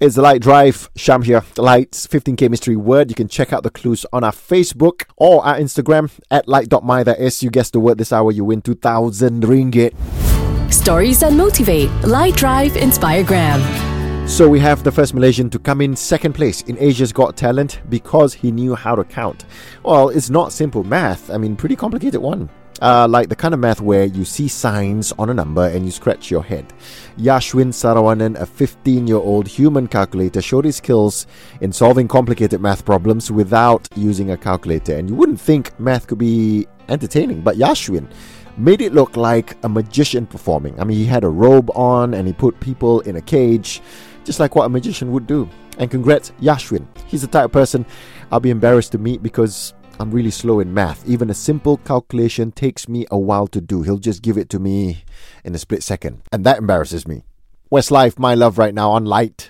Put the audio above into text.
It's the Lite Drive. Sham here. The Lite's 15k mystery word. You can check out the clues on our Facebook or our Instagram at lite.my. That is, you guess the word this hour, you win 2,000 ringgit. Stories that motivate. Lite Drive Inspiregram. So we have the first Malaysian to come in second place in Asia's Got Talent because he knew how to count. Well, it's not simple math. I mean, pretty complicated one. Uh, like the kind of math where you see signs on a number and you scratch your head. Yaashwin Sarawanan, a 15 year old human calculator, showed his skills in solving complicated math problems without using a calculator. And you wouldn't think math could be entertaining, but Yaashwin made it look like a magician performing. I mean, he had a robe on and he put people in a cage, just like what a magician would do. And congrats, Yaashwin. He's the type of person I'll be embarrassed to meet because I'm really slow in math. Even a simple calculation takes me a while to do. He'll just give it to me in a split second. And that embarrasses me. Westlife, my love right now on Lite.